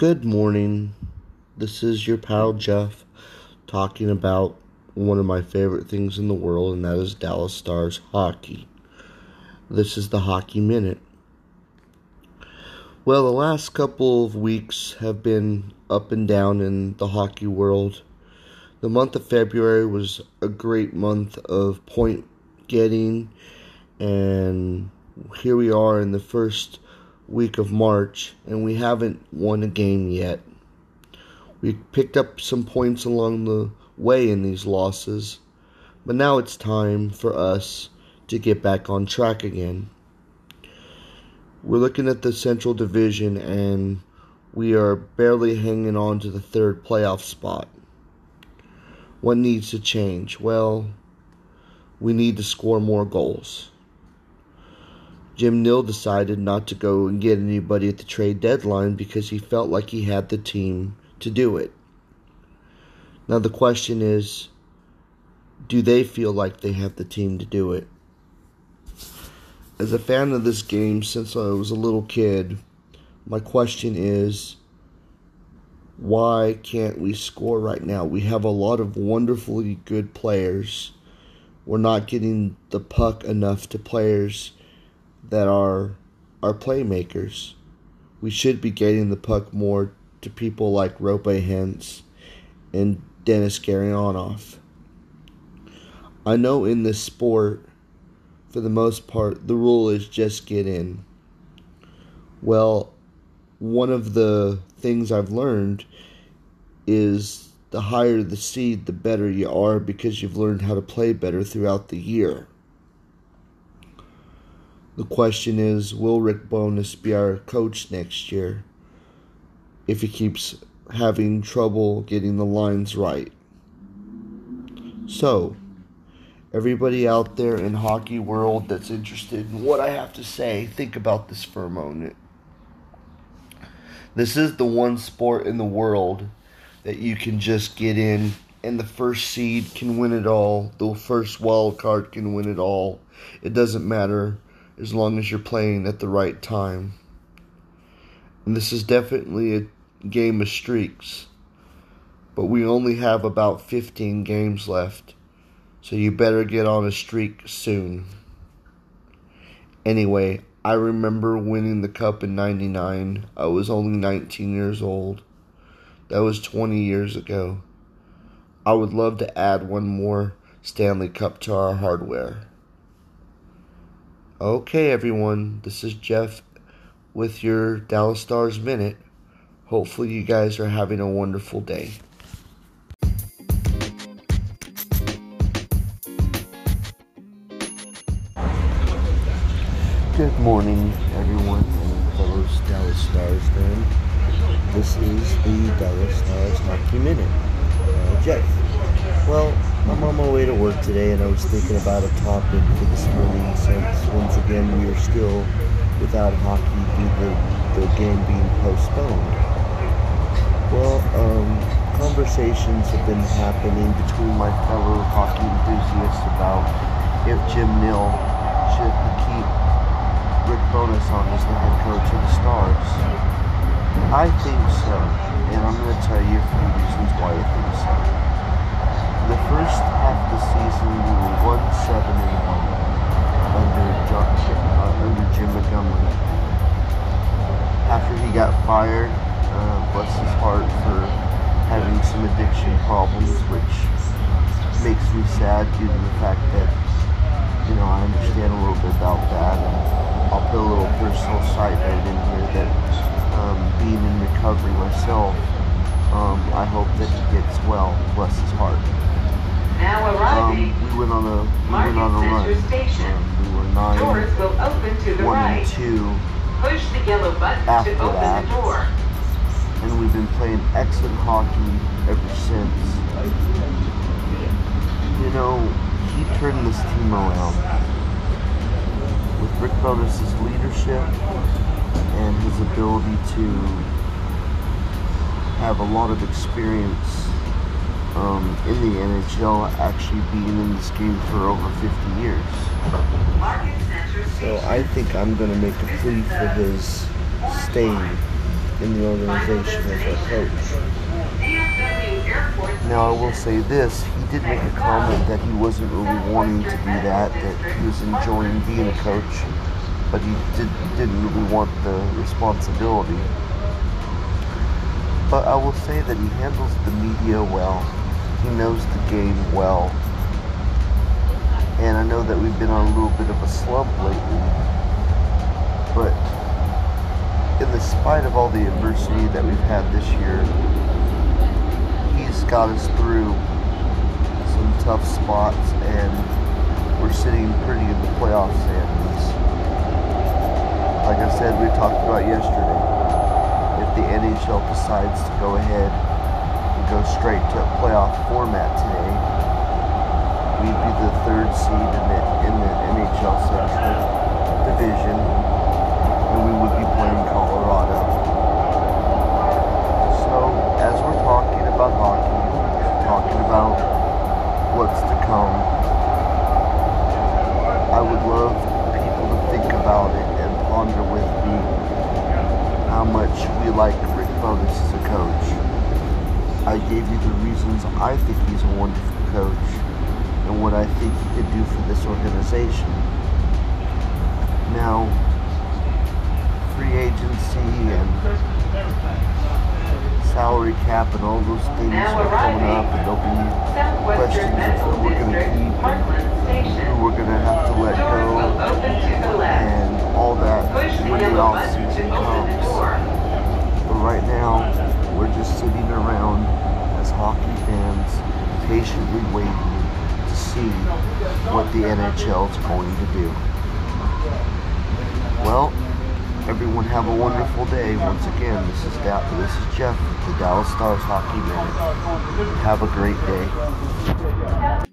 Good morning. This is your pal Jeff talking about one of my favorite things in the world, and that is Dallas Stars hockey. This is the Hockey Minute. Well, the last couple of weeks have been up and down in the hockey world. The month of February was a great month of point getting, and here we are in the first week of March, and we haven't won a game yet. We picked up some points along the way in these losses, but now it's time for us to get back on track again. We're looking at the Central Division, and we are barely hanging on to the third playoff spot. What needs to change? Well, we need to score more goals. Jim Nill decided not to go and get anybody at the trade deadline because he felt like he had the team to do it. Now, the question is do they feel like they have the team to do it? As a fan of this game since I was a little kid, my question is why can't we score right now? We have a lot of wonderfully good players. We're not getting the puck enough to players that are our playmakers. We should be getting the puck more to people like Roope Hintz and Denis Gurianov. I know in this sport, for the most part, the rule is just get in. Well, one of the things I've learned is the higher the seed, the better you are because you've learned how to play better throughout the year. The question is will Rick Bowness be our coach next year if he keeps having trouble getting the lines right? So, everybody out there in hockey world that's interested in what I have to say, think about this for a moment. This is the one sport in the world that you can just get in and the first seed can win it all. The first wild card can win it all. It doesn't matter as long as you're playing at the right time. And this is definitely a game of streaks. But we only have about 15 games left. So you better get on a streak soon. Anyway, I remember winning the cup in 99. I was only 19 years old. That was 20 years ago. I would love to add one more Stanley Cup to our hardware. Okay, everyone, this is Jeff with your Dallas Stars Minute. Hopefully, you guys are having a wonderful day. Good morning, everyone, and fellow Dallas Stars fan. This is the Dallas Stars Hockey Minute. Uh, Jeff. Well, I'm on my way to work today and I was thinking about a topic for this morning since once again we are still without hockey due to the game being postponed. Well, um, conversations have been happening between my fellow hockey enthusiasts about if Jim Nill should keep Rick Bowness on as the head coach of the Stars. I think so, and I'm going to tell you a few reasons why I think so first half of the season, we were 1 7 1 under, John, uh, under Jim Montgomery. After he got fired, uh, bless his heart for having some addiction problems, which makes me sad due to the fact that, you know, I understand a little bit about that. And I'll put a little personal side note in here that um, being in recovery myself, um, I hope that he gets well, bless his heart. Now arriving. Um, we went on a we went on a run. Station. Um, we were nine. Doors will open to the one right. and two. Push the yellow button After to open that. the door. and we've been playing excellent hockey ever since. You know, he turned this team around with Rick Bowness's leadership and his ability to have a lot of experience um, in the NHL, actually being in this game for over 50 years. So I think I'm going to make a plea for his staying in the organization as a coach. Now, I will say this he did make a comment that he wasn't really wanting to do that, that he was enjoying being a coach, but he did, didn't really want the responsibility. But I will say that he handles the media well, he knows the game well. And I know that we've been on a little bit of a slump lately, but in the spite of all the adversity that we've had this year, he's got us through some tough spots, and we're sitting pretty in the playoff standings. Like I said, we talked about yesterday. If the NHL decides to go ahead go straight to a playoff format today, we'd be the third seed in the, in the NHL Central Division, and we would be playing Colorado. So, as we're talking about hockey, talking about what's to come, I would love people to think about it and ponder with me how much we like Rick Bowness as a coach. I gave you the reasons I think he's a wonderful coach and what I think he could do for this organization. Now, free agency and salary cap and all those things are coming up, and there'll be questions of who we're going to keep and who we're going to have to let go open to the and all that when the yellow off season comes. But right now, we're just sitting around as hockey fans, patiently waiting to see what the NHL is going to do. Well, everyone have a wonderful day. Once again, this is da- this is Jeff the Dallas Stars Hockey Minute. Have a great day.